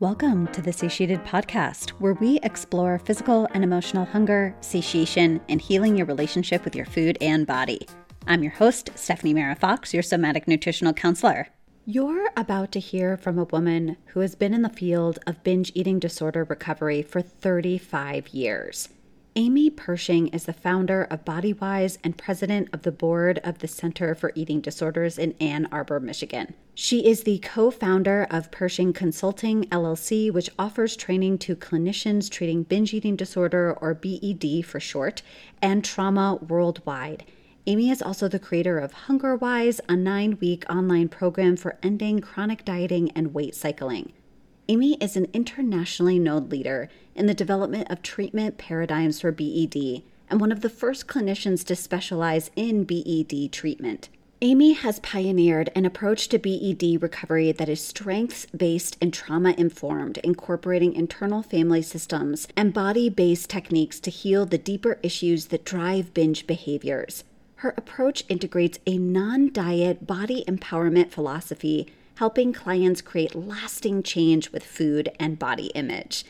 Welcome to the Satiated Podcast, where we explore physical and emotional hunger, satiation, and healing your relationship with your food and body. I'm your host, Stephanie Mara Fox, your somatic nutritional counselor. You're about to hear from a woman who has been in the field of binge eating disorder recovery for 35 years. Amy Pershing is the founder of BodyWise and president of the board of the Center for Eating Disorders in Ann Arbor, Michigan. She is the co founder of Pershing Consulting LLC, which offers training to clinicians treating binge eating disorder, or BED for short, and trauma worldwide. Amy is also the creator of HungerWise, a nine week online program for ending chronic dieting and weight cycling. Amy is an internationally known leader in the development of treatment paradigms for BED and one of the first clinicians to specialize in BED treatment. Amy has pioneered an approach to BED recovery that is strengths based and trauma informed, incorporating internal family systems and body based techniques to heal the deeper issues that drive binge behaviors. Her approach integrates a non diet body empowerment philosophy helping clients create lasting change with food and body image.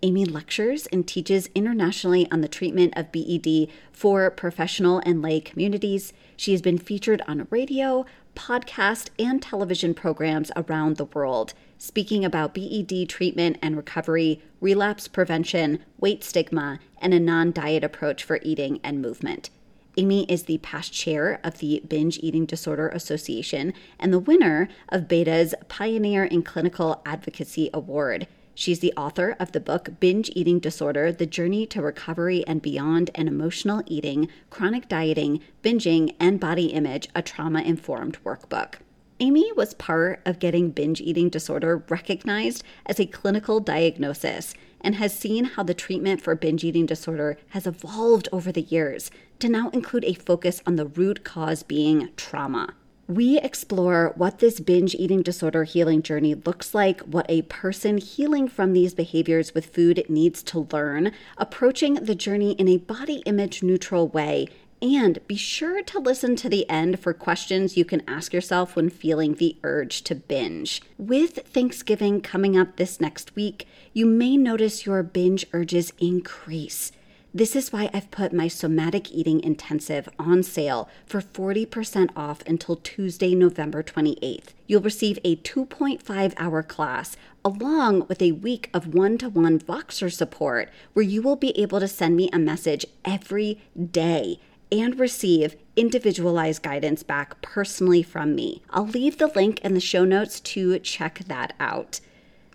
Amy lectures and teaches internationally on the treatment of BED for professional and lay communities. She has been featured on radio, podcast, and television programs around the world, speaking about BED treatment and recovery, relapse prevention, weight stigma, and a non diet approach for eating and movement. Amy is the past chair of the Binge Eating Disorder Association and the winner of BEDA's Pioneer in Clinical Advocacy Award. She's the author of the book Binge Eating Disorder The Journey to Recovery and Beyond and Emotional Eating, Chronic Dieting, Binging, and Body Image, a trauma informed workbook. Amy was part of getting binge eating disorder recognized as a clinical diagnosis and has seen how the treatment for binge eating disorder has evolved over the years to now include a focus on the root cause being trauma. We explore what this binge eating disorder healing journey looks like, what a person healing from these behaviors with food needs to learn, approaching the journey in a body image neutral way, and be sure to listen to the end for questions you can ask yourself when feeling the urge to binge. With Thanksgiving coming up this next week, you may notice your binge urges increase. This is why I've put my somatic eating intensive on sale for 40% off until Tuesday, November 28th. You'll receive a 2.5 hour class along with a week of one to one Voxer support where you will be able to send me a message every day and receive individualized guidance back personally from me. I'll leave the link in the show notes to check that out.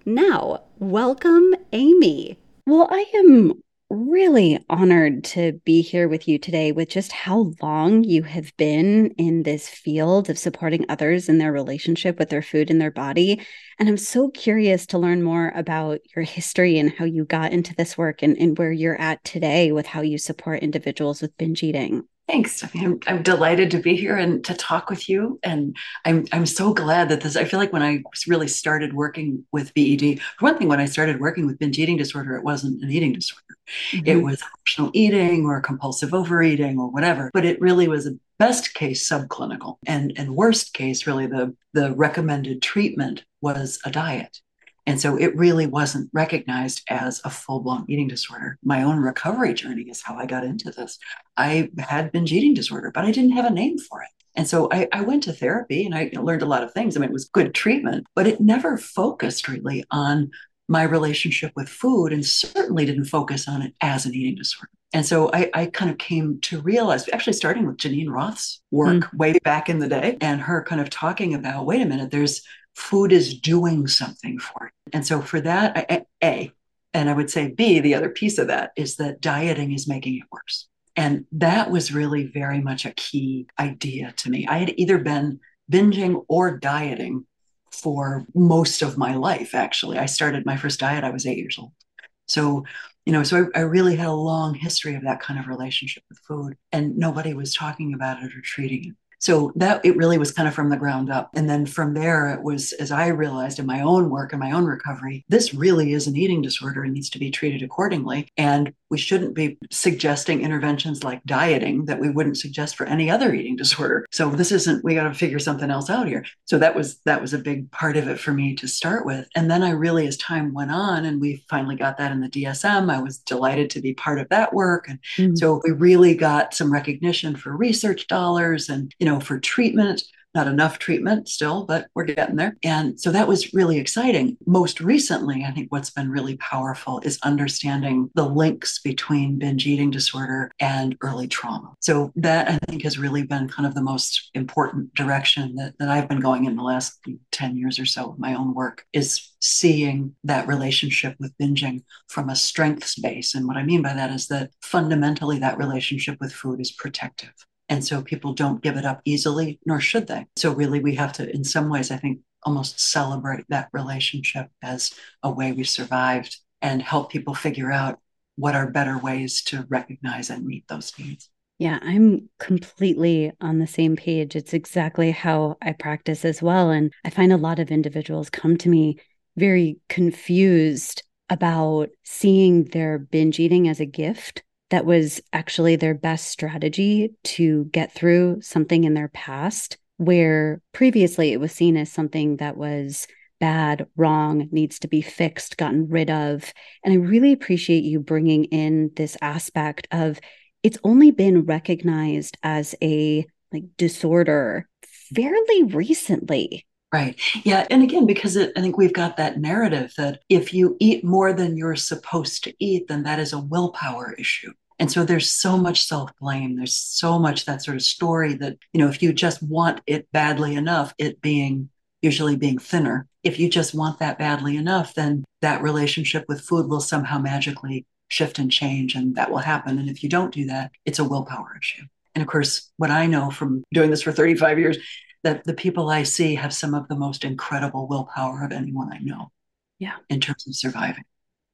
Now, welcome, Amy. Well, I am really honored to be here with you today with just how long you have been in this field of supporting others in their relationship with their food and their body. And I'm so curious to learn more about your history and how you got into this work and, and where you're at today with how you support individuals with binge eating. Thanks. I'm, I'm delighted to be here and to talk with you. And I'm, I'm so glad that this, I feel like when I really started working with BED, for one thing, when I started working with binge eating disorder, it wasn't an eating disorder. Mm-hmm. It was emotional eating or compulsive overeating or whatever, but it really was a best case subclinical and, and worst case, really the, the recommended treatment was a diet. And so it really wasn't recognized as a full blown eating disorder. My own recovery journey is how I got into this. I had binge eating disorder, but I didn't have a name for it. And so I, I went to therapy and I learned a lot of things. I mean, it was good treatment, but it never focused really on my relationship with food and certainly didn't focus on it as an eating disorder. And so I, I, kind of came to realize, actually starting with Geneen Roth's work mm. way back in the day, and her kind of talking about, wait a minute, there's food is doing something for it. And so for that, A, and I would say B, the other piece of that is that dieting is making it worse. And that was really very much a key idea to me. I had either been binging or dieting for most of my life, actually. I started my first diet, I was eight years old. So, you know, so I, I, really had a long history of that kind of relationship with food, and nobody was talking about it or treating it. So that it really was kind of from the ground up. And then from there, it was as I realized in my own work and my own recovery, this really is an eating disorder and needs to be treated accordingly. And we shouldn't be suggesting interventions like dieting that we wouldn't suggest for any other eating disorder. So this isn't we got to figure something else out here. So that was that was a big part of it for me to start with. And then I really as time went on and we finally got that in the DSM, I was delighted to be part of that work. And mm-hmm. so we really got some recognition for research dollars and you know for treatment not enough treatment still, but we're getting there. And so that was really exciting. Most recently, I think what's been really powerful is understanding the links between binge eating disorder and early trauma. So that I think has really been kind of the most important direction that, that I've been going in the last 10 years or so of my own work is seeing that relationship with binging from a strengths base. And what I mean by that is that fundamentally that relationship with food is protective. And so people don't give it up easily, nor should they. So, really, we have to, in some ways, I think, almost celebrate that relationship as a way we survived and help people figure out what are better ways to recognize and meet those needs. Yeah, I'm completely on the same page. It's exactly how I practice as well. And I find a lot of individuals come to me very confused about seeing their binge eating as a gift that was actually their best strategy to get through something in their past where previously it was seen as something that was bad, wrong, needs to be fixed, gotten rid of. And I really appreciate you bringing in this aspect of it's only been recognized as a like disorder fairly recently. Right. Yeah. And again, because it, I think we've got that narrative that if you eat more than you're supposed to eat, then that is a willpower issue. And so there's so much self blame. There's so much that sort of story that, you know, if you just want it badly enough, it being usually being thinner, if you just want that badly enough, then that relationship with food will somehow magically shift and change, and that will happen. And if you don't do that, it's a willpower issue. And of course, what I know from doing this for 35 years that the people I see have some of the most incredible willpower of anyone I know. Yeah. In terms of surviving.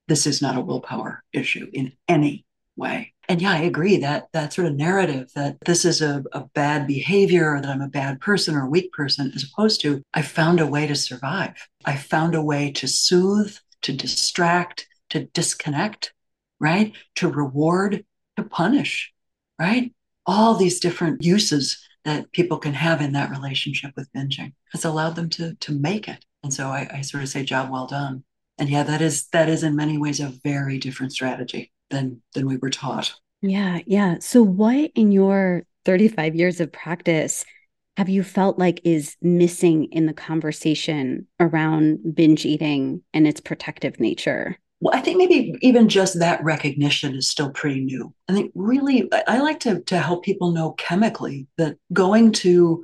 This is not a willpower issue in any way. And yeah, I agree that that sort of narrative that this is a, a bad behavior or that I'm a bad person or a weak person, as opposed to I found a way to survive. I found a way to soothe, to distract, to disconnect, right? To reward, to punish, right? All these different uses that people can have in that relationship with binging has allowed them to to make it. And so I, I sort of say, job well done. And yeah, that is that is in many ways a very different strategy than than we were taught. Yeah, yeah. So what in your 35 years of practice have you felt like is missing in the conversation around binge eating and its protective nature? Well, I think maybe even just that recognition is still pretty new. I think really, I like to, to help people know chemically that going to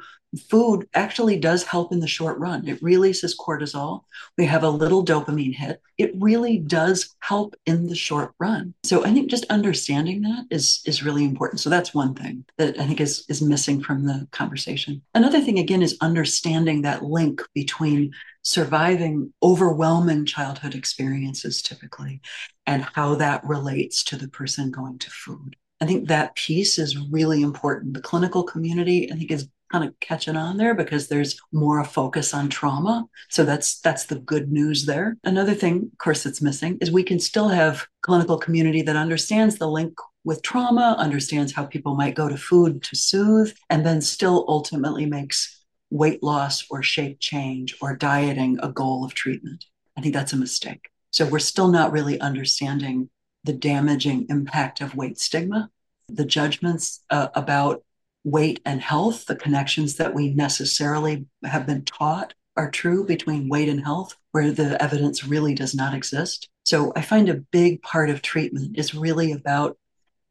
food actually does help in the short run. It releases cortisol. We have a little dopamine hit. It really does help in the short run. So I think just understanding that is is really important. So that's one thing that I think is is missing from the conversation. Another thing again is understanding that link between surviving overwhelming childhood experiences typically and how that relates to the person going to food. I think that piece is really important. The clinical community, I think, is kind of catching on there because there's more a focus on trauma. So that's that's the good news there. Another thing, of course, that's missing is we can still have clinical community that understands the link with trauma, understands how people might go to food to soothe, and then still ultimately makes weight loss or shape change or dieting a goal of treatment. I think that's a mistake. So we're still not really understanding the damaging impact of weight stigma, the judgments uh, about weight and health, the connections that we necessarily have been taught are true between weight and health, where the evidence really does not exist. So I find a big part of treatment is really about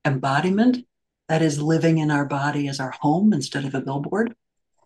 embodiment, that is, living in our body as our home instead of a billboard,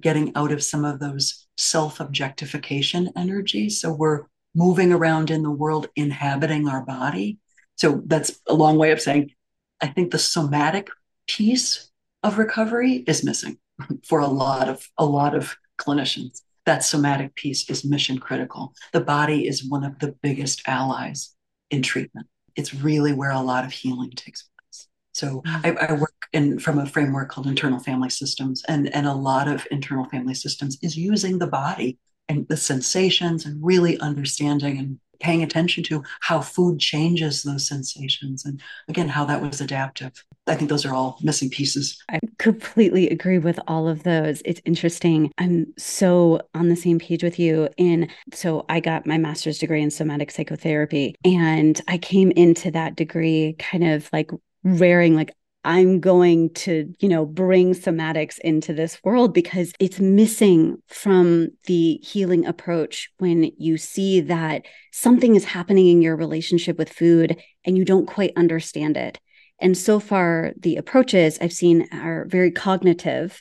getting out of some of those self objectification energies. So we're moving around in the world, inhabiting our body. So that's a long way of saying, I think the somatic piece of recovery is missing for a lot of a lot of clinicians. That somatic piece is mission critical. The body is one of the biggest allies in treatment. It's really where a lot of healing takes place. So. I, I, work in from a framework called internal family systems, and and a lot of internal family systems is using the body and the sensations and really understanding and paying attention to how food changes those sensations and again how that was adaptive. I think those are all missing pieces. I completely agree with all of those. It's interesting. I'm so on the same page with you in so i got my master's degree in somatic psychotherapy and i came into that degree kind of like raring like I'm going to, you know, bring somatics into this world because it's missing from the healing approach when you see that something is happening in your relationship with food and you don't quite understand it. And so far, the approaches I've seen are very cognitive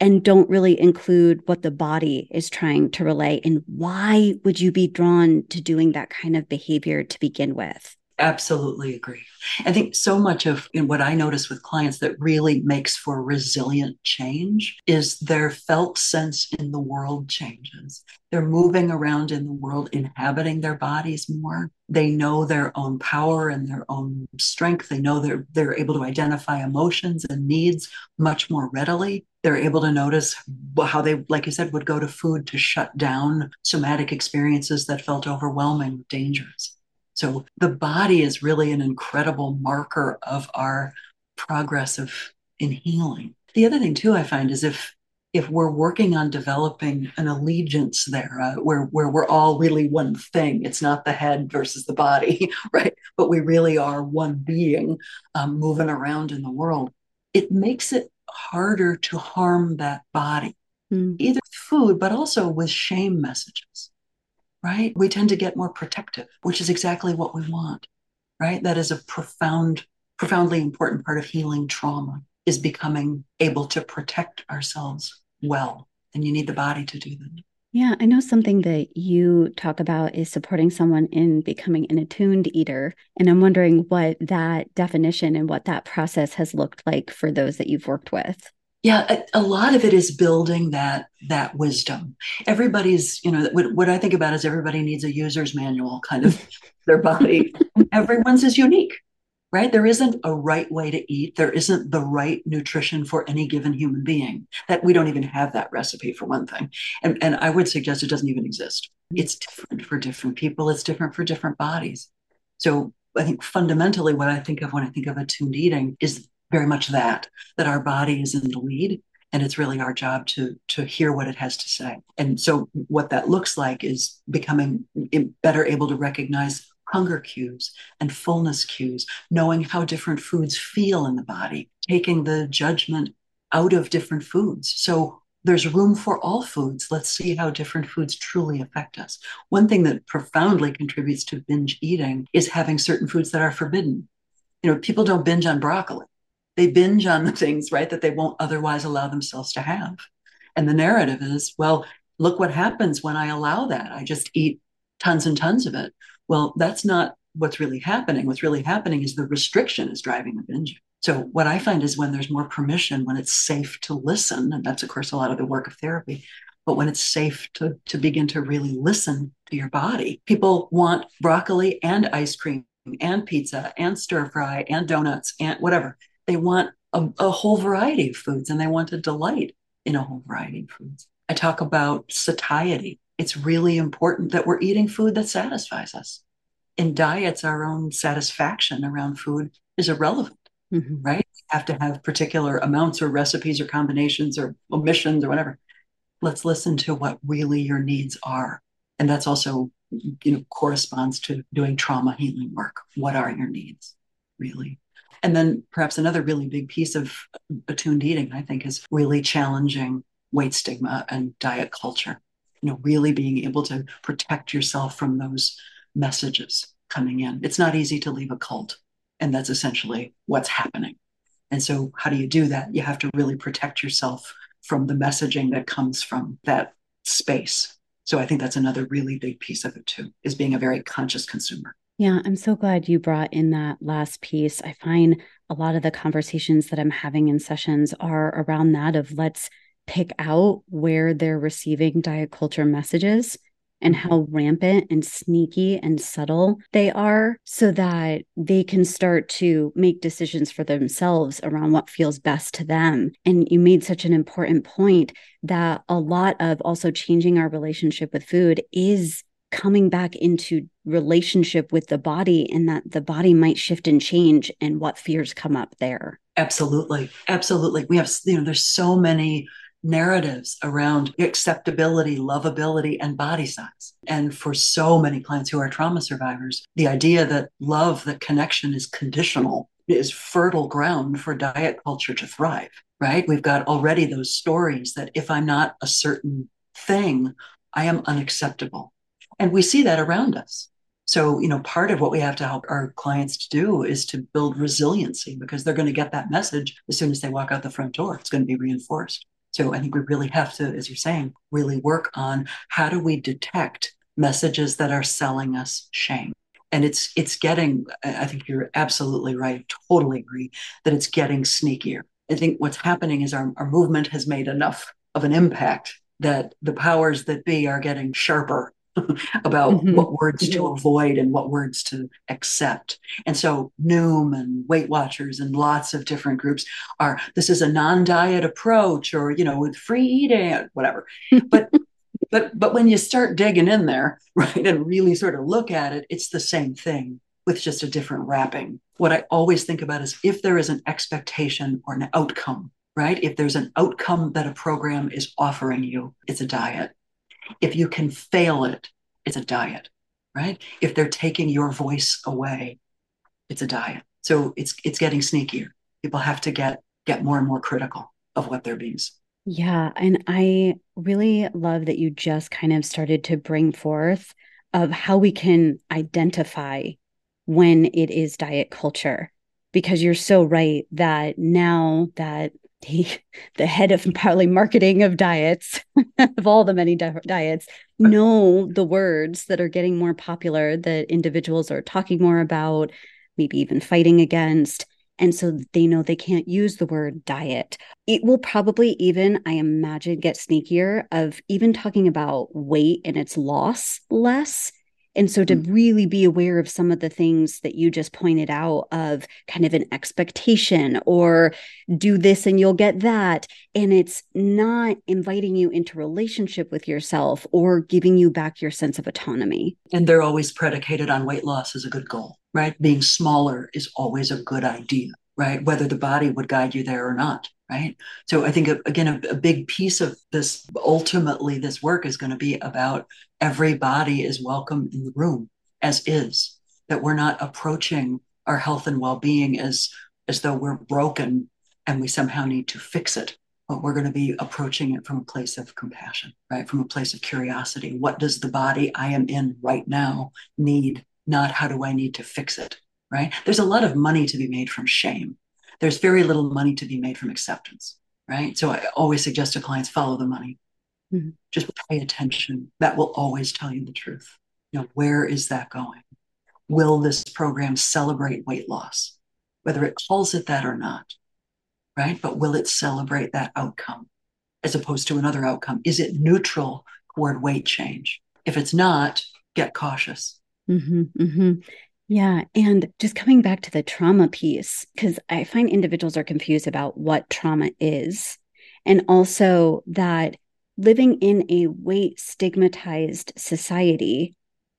and don't really include what the body is trying to relay. And why would you be drawn to doing that kind of behavior to begin with? Absolutely agree. I think so much of in what I notice with clients that really makes for resilient change is their felt sense in the world changes. They're moving around in the world, inhabiting their bodies more. They know their own power and their own strength. They know they're they're able to identify emotions and needs much more readily. They're able to notice how they, like you said, would go to food to shut down somatic experiences that felt overwhelming, dangerous. So the body is really an incredible marker of our progress of in healing. The other thing too I find is if if we're working on developing an allegiance there uh, where where we're all really one thing it's not the head versus the body right but we really are one being um, moving around in the world it makes it harder to harm that body mm. either food but also with shame messages right? We tend to get more protective, which is exactly what we want, right? That is a profound, profoundly important part of healing trauma is becoming able to protect ourselves well. And you need the body to do that. Yeah, I know something that you talk about is supporting someone in becoming an attuned eater. And I'm wondering what that definition and what that process has looked like for those that you've worked with yeah a, a, lot of it is building that that wisdom. Everybody's you know what, what i think about is everybody needs a user's manual kind of their body. Everyone's is unique right? There isn't a right way to eat. There isn't the right nutrition for any given human being. That we don't even have that recipe for one thing. And, and i would suggest it doesn't even exist. Mm-hmm. It's different for different people. It's different for different bodies. So i think fundamentally what i think of when i think of attuned eating is very much that that our body is in the lead and it's really our job to to hear what it has to say and so what that looks like is becoming better able to recognize hunger cues and fullness cues knowing how different foods feel in the body taking the judgment out of different foods so there's room for all foods. Let's see how different foods truly affect us. One thing that profoundly contributes to binge eating is having certain foods that are forbidden. You know, people don't binge on broccoli they binge on the things, right, that they won't otherwise allow themselves to have. And the narrative is, well, look what happens when I allow that. I just eat tons and tons of it. Well, that's not what's really happening. What's really happening is the restriction is driving the binge. So, what I find is when there's more permission, when it's safe to listen, and that's, of course, a lot of the work of therapy, but when it's safe to, to begin to really listen to your body, people want broccoli and ice cream and pizza and stir fry and donuts and whatever. They want a, a whole variety of foods and they want to delight in a whole variety of foods. I talk about satiety. It's really important that we're eating food that satisfies us. In diets, our own satisfaction around food is irrelevant, mm-hmm. right? We have to have particular amounts or recipes or combinations or omissions or whatever. Let's listen to what really your needs are. And that's also, you know, corresponds to doing trauma healing work. What are your needs, really? And then perhaps another really big piece of attuned eating, I think, is really challenging weight stigma and diet culture. You know, really being able to protect yourself from those messages coming in. It's not easy to leave a cult. And that's essentially what's happening. And so, how do you do that? You have to really protect yourself from the messaging that comes from that space. So, I think that's another really big piece of it, too, is being a very conscious consumer. Yeah, I'm so glad you brought in that last piece. I find a lot of the conversations that I'm having in sessions are around that of let's pick out where they're receiving diet culture messages and mm-hmm. how rampant and sneaky and subtle they are so that they can start to make decisions for themselves around what feels best to them. And you made such an important point that a lot of also changing our relationship with food is coming back into relationship with the body and that the body might shift and change and what fears come up there. Absolutely. Absolutely. We have, you know, there's so many narratives around acceptability, lovability, and body size. And for so many clients who are trauma survivors, the idea that love, that connection is conditional is fertile ground for diet culture to thrive, right? We've got already those stories that if I'm not a certain thing, I am unacceptable. And we see that around us. So, you know, part of what we have to help our clients to do is to build resiliency because they're going to get that message as soon as they walk out the front door. It's going to be reinforced. So I think we really have to, as you're saying, really work on how do we detect messages that are selling us shame. And it's it's getting, I think you're absolutely right, totally agree that it's getting sneakier. I think what's happening is our, our movement has made enough of an impact that the powers that be are getting sharper about mm-hmm. what words mm-hmm. to avoid and what words to accept. And so Noom and Weight Watchers and lots of different groups are this is a non-diet approach or you know with free eating whatever. But but but when you start digging in there, right, and really sort of look at it, it's the same thing with just a different wrapping. What I always think about is if there is an expectation or an outcome, right? If there's an outcome that a program is offering you, it's a diet if you can fail it, it's a diet, right? If they're taking your voice away, it's a diet. So it's it's getting sneakier. People have to get get more and more critical of what they're being. Yeah, and I really love that you just kind of started to bring forth of how we can identify when it is diet culture because you're so right that now that the the head of probably marketing of diets of all the many di- diets know the words that are getting more popular that individuals are talking more about maybe even fighting against. And so they know they can't use the word diet. It will probably even i imagine get sneakier of even talking about weight and its loss less and so to mm. really be aware of some of the things that you just pointed out of kind of an expectation or do this and you'll get that. And it's not inviting you into relationship with yourself or giving you back your sense of autonomy. And they're always predicated on weight loss as a good goal, right? Being smaller is always a good idea, right? Whether the body would guide you there or not right? So i think again a, a, big piece of this ultimately this work is going to be about everybody is welcome in the room as is that we're not approaching our health and well-being as as though we're broken and we somehow need to fix it but we're going to be approaching it from a place of compassion right? From a place of curiosity. What does the body i am in right now need? Not how do i need to fix it right there's a lot of money to be made from shame there's very little money to be made from acceptance right so i always suggest to clients follow the money Mm-hmm. Just pay attention. That will always tell you the truth. You know, where is that going? Will this program celebrate weight loss? Whether it calls it that or not, right? But will it celebrate that outcome as opposed to another outcome? Is it neutral toward weight change? If it's not, get cautious. Mm-hmm, mm-hmm. Yeah. And just coming back to the trauma piece, because I find individuals are confused about what trauma is. And also that living in a weight stigmatized society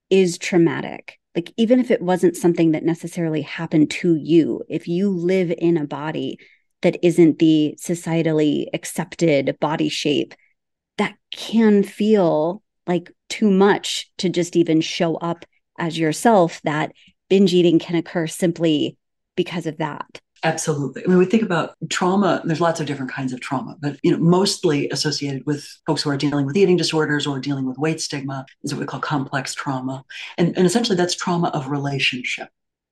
is traumatic. Like, even if it wasn't something that necessarily happened to you, if you live in a body that isn't the societally accepted body shape, that can feel like too much to just even show up as yourself, that binge eating can occur simply because of that. Absolutely. Mean, we think about trauma, there's lots of different kinds of trauma, but you know, mostly associated with folks who are dealing with eating disorders or dealing with weight stigma is what we call complex trauma. And, and essentially that's trauma of relationship.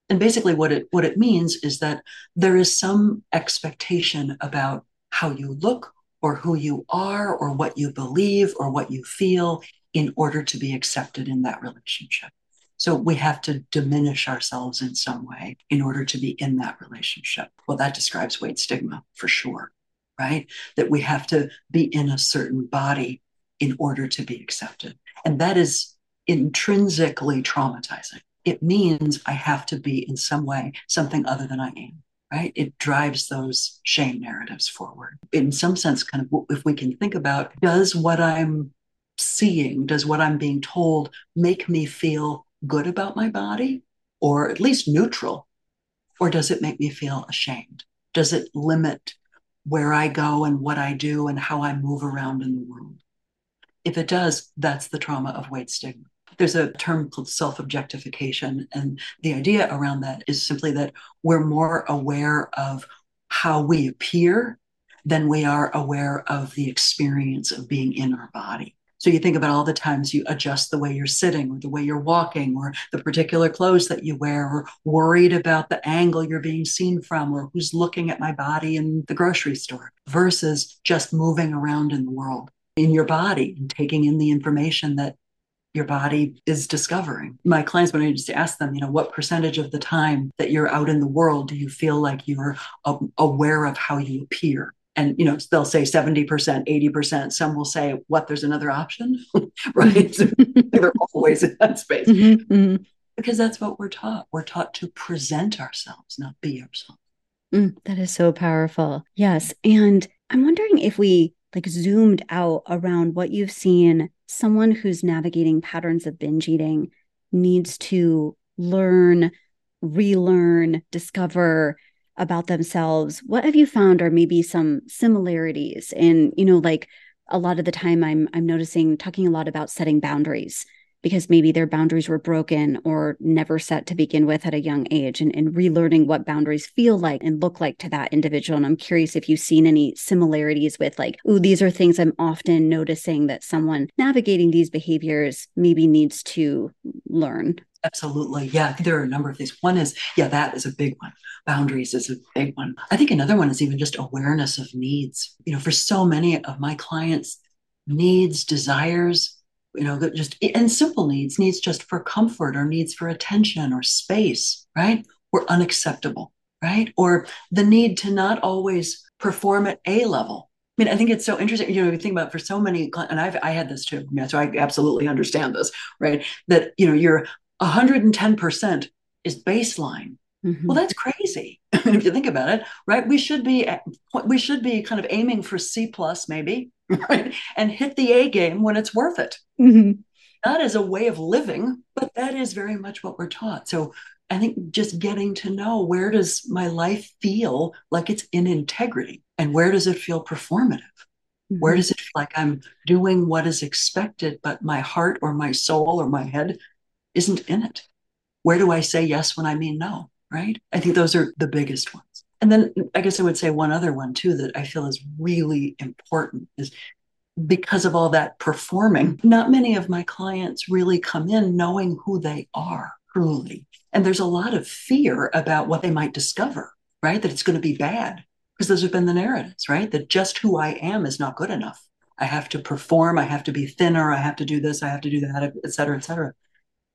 And basically what it what it means is that there is some expectation about how you look or who you are or what you believe or what you feel in order to be accepted in that relationship. So we have to diminish ourselves in some way in order to be in that relationship. Well, that describes weight stigma for sure, right? That we have to be in a certain body in order to be accepted. And that is intrinsically traumatizing. It means I have to be in some way something other than I am right? It drives those shame narratives forward. In some sense, kind of if we can think about does what I'm seeing, does what I'm being told make me feel good about my body or at least neutral? Or does it make me feel ashamed? Does it limit where I go and what I do and how I move around in the world? If it does, that's the trauma of weight stigma. There's a term called self objectification. And the idea around that is simply that we're more aware of how we appear than we are aware of the experience of being in our body. So you think about all the times you adjust the way you're sitting or the way you're walking or the particular clothes that you wear or worried about the angle you're being seen from or who's looking at my body in the grocery store versus just moving around in the world in your body and taking in the information that your body is discovering. My clients, when I just ask them, you know, what percentage of the time that you're out in the world do you feel like you're aware of how you appear? And you know they'll say 70% 80% some will say what there's another option? Right? They're always in that space. Mm-hmm, mm-hmm. because that's what we're taught. We're taught to present ourselves not be ourselves. Mm, that is so powerful. Yes and i'm wondering if we like zoomed out around what you've seen someone who's navigating patterns of binge eating needs to learn relearn discover about themselves. What have you found are maybe some similarities and you know like a lot of the time i'm i'm noticing talking a lot about setting boundaries because maybe their boundaries were broken or never set to begin with at a young age and, and relearning what boundaries feel like and look like to that individual and i'm curious if you've seen any similarities with like oh these are things i'm often noticing that someone navigating these behaviors maybe needs to learn Absolutely. Yeah. There are a number of things. One is, yeah, that is a big one. Boundaries is a big one. I think another one is even just awareness of needs. You know, for so many of my clients, needs, desires, you know, just, and simple needs, needs just for comfort or needs for attention or space, right? Were unacceptable, right? Or the need to not always perform at A level. I mean, I think it's so interesting. You know, you think about for so many, and I've I had this too. so I absolutely understand this, right? That you know, you're 110% is baseline. Mm-hmm. Well, that's crazy if you think about it, right? We should be we should be kind of aiming for C plus maybe, right? And hit the A game when it's worth it. Mm-hmm. Not as a way of living, but that is very much what we're taught. So I think just getting to know where does my life feel like it's in integrity and where does it feel performative? Mm-hmm. Where does it feel like I'm doing what is expected, but my heart or my soul or my head isn't in it. Where do I say yes when I mean no? Right. I think those are the biggest ones. And then I guess I would say one other one too that I feel is really important is because of all that performing, not many of my clients really come in knowing who they are truly. And there's a lot of fear about what they might discover, right? That it's going to be bad because those have been the narratives, right? That just who I am is not good enough. I have to perform. I have to be thinner. I have to do this. I have to do that, et cetera, et cetera.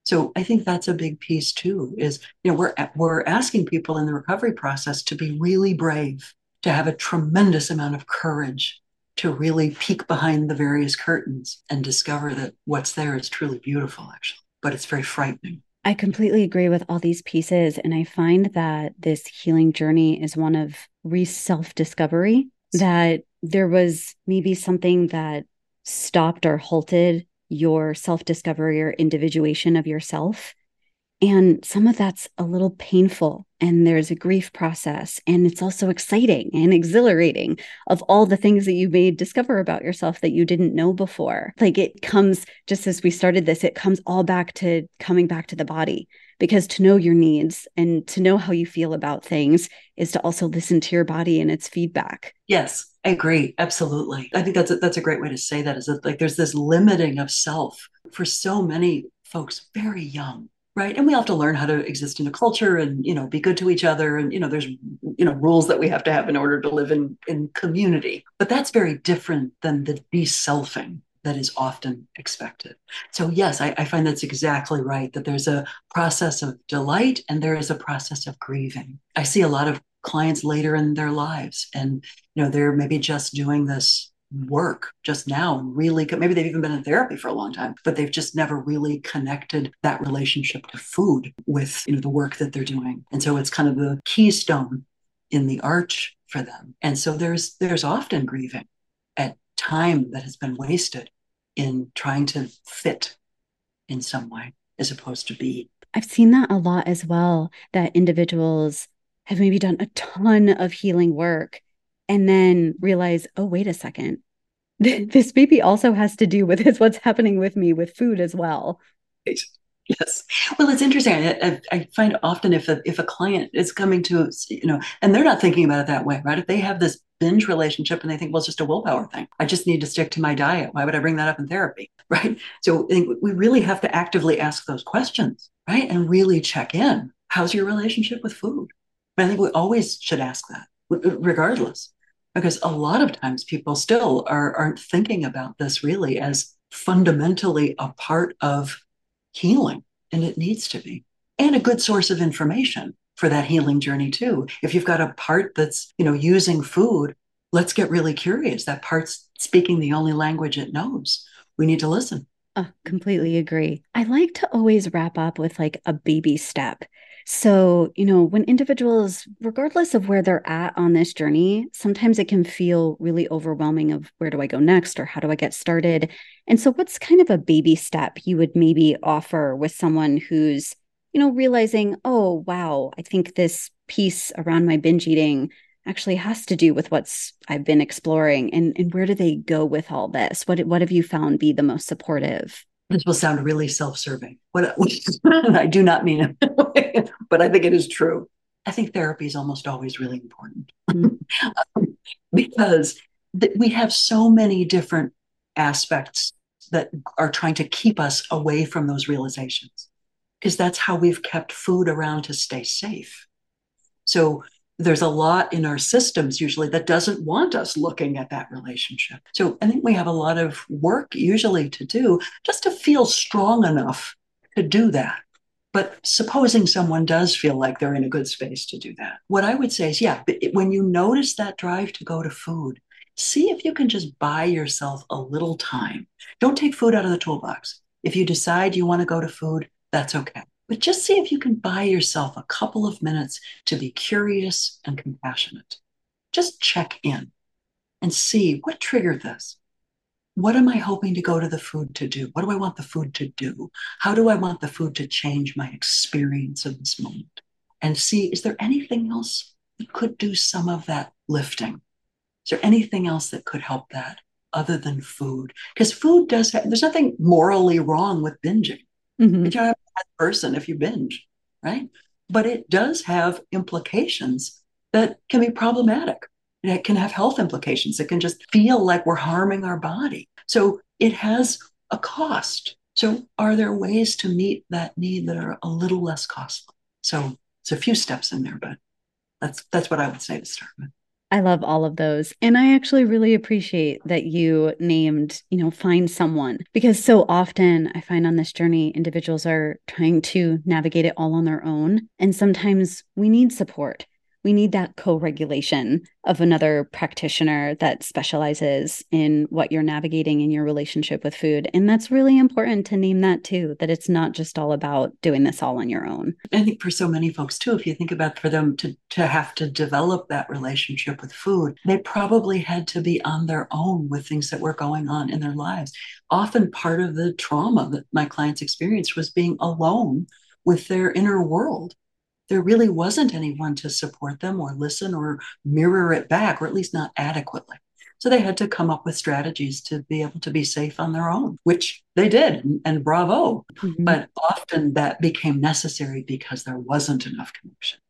So I think that's a big piece too. Is you know we're we're asking people in the recovery process to be really brave, to have a tremendous amount of courage, to really peek behind the various curtains and discover that what's there is truly beautiful, actually, but it's very frightening. I completely agree with all these pieces, and I find that this healing journey is one of re self discovery. That there was maybe something that stopped or halted your self discovery or individuation of yourself. And some of that's a little painful, and there's a grief process, and it's also exciting and exhilarating of all the things that you may discover about yourself that you didn't know before. Like it comes, just as we started this, it comes all back to coming back to the body because to know your needs and to know how you feel about things is to also listen to your body and its feedback. Yes, I agree. Absolutely. I think that's a, that's a great way to say that is that like there's this limiting of self for so many folks very young right and we have to learn how to exist in a culture and you know be good to each other and you know there's you know rules that we have to have in order to live in in community but that's very different than the de-selfing that is often expected. So, yes, I, I, find that's exactly right that there's a process of delight and there is a process of grieving. I see a lot of clients later in their lives, and you know, they're maybe just doing this work just now and really maybe they've even been in therapy for a long time but they've just never really connected that relationship to food with you know the work that they're doing. And so it's kind of the keystone in the arch for them. And so there's there's often grieving at time that has been wasted in trying to fit in some way as opposed to be. I've seen that a lot as well, that individuals have maybe done a ton of healing work and then realize, oh, wait a second. This maybe also has to do with this. what's happening with me with food as well. Yes. Well, it's interesting. I, I, find often if a, if a client is coming to, you know, and they're not thinking about it that way, right? If they have this binge relationship and they think, well, it's just a willpower thing. I just need to stick to my diet. Why would I bring that up in therapy? Right. So we really have to actively ask those questions, right? And really check in. How's your relationship with food? I think we always should ask that, regardless, because a lot of times people still are, aren't thinking about this really as fundamentally a part of healing, and it needs to be, and a good source of information for that healing journey too. If you've got a part that's, you know, using food, let's get really curious. That part's speaking the only language it knows. We need to listen. Oh, completely agree. I like to always wrap up with like a baby step. So, you know, when individuals, regardless of where they're at on this journey, sometimes it can feel really overwhelming of where do I go next or how do I get started? And so, what's kind of a baby step you would maybe offer with someone who's, you know, realizing, oh, wow, I think this piece around my binge eating actually has to do with what's I've been exploring and and where do they go with all this? What what have you found be the most supportive? This will sound really self-serving. What, I do not mean it, but I think it is true. I think therapy is almost always really important because th- we have so many different aspects that are trying to keep us away from those realizations because that's how we've kept food around to stay safe. So there's a lot in our systems usually that doesn't want us looking at that relationship. So I think we have a lot of work usually to do just to feel strong enough to do that. But supposing someone does feel like they're in a good space to do that, what I would say is, yeah, when you notice that drive to go to food, see if you can just buy yourself a little time. Don't take food out of the toolbox. If you decide you want to go to food, that's okay. But just see if you can buy yourself a couple of minutes to be curious and compassionate. Just check in and see what triggered this. What am I hoping to go to the food to do? What do I want the food to do? How do I want the food to change my experience of this moment? And see, is there anything else that could do some of that lifting? Is there anything else that could help that other than food? Because food does have, there's nothing morally wrong with binging. Mm-hmm. A bad person if you binge, right? But it does have implications that can be problematic. It can have health implications. It can just feel like we're harming our body. So it has a cost. So are there ways to meet that need that are a little less costly? So it's a few steps in there, but that's that's what I would say to start with. I love all of those. And I actually really appreciate that you named, you know, find someone because so often I find on this journey, individuals are trying to navigate it all on their own. And sometimes we need support we need that co-regulation of another practitioner that specializes in what you're navigating in your relationship with food. And that's really important to name that too that it's not just all about doing this all on your own. I think for so many folks too if you think about for them to to have to develop that relationship with food they probably had to be on their own with things that were going on in their lives. Often part of the trauma that my clients experienced was being alone with their inner world there really wasn't anyone to support them or listen or mirror it back, or at least not adequately. So they had to come up with strategies to be able to be safe on their own, which they did, and bravo. Mm-hmm. But often that became necessary because there wasn't enough connection.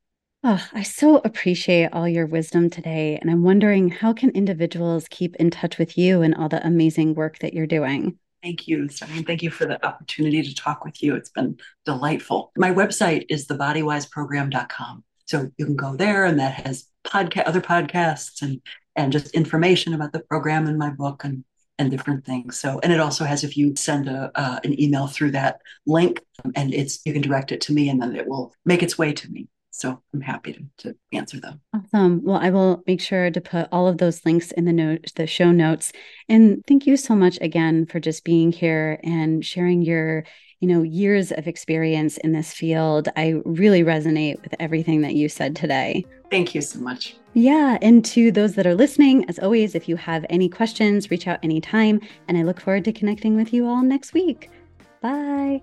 Oh, I so appreciate all your wisdom today. And I'm wondering how can individuals keep in touch with you and all the amazing work that you're doing? Thank you, Stephanie. Thank you for the opportunity to talk with you. It's been delightful. My website is thebodywiseprogram.com. So you can go there and that has podcast other podcasts and and just information about the program and my book and and different things. So and it also has if you send a uh, an email through that link and it's you can direct it to me and then it will make its way to me. So I'm happy to, to answer them. Awesome. Well, I will make sure to put all of those links in the note, the show notes. And thank you so much again for just being here and sharing your you know, years of experience in this field. I really resonate with everything that you said today. Thank you so much. Yeah. And to those that are listening, as always, if you have any questions, reach out anytime. And I look forward to connecting with you all next week. Bye.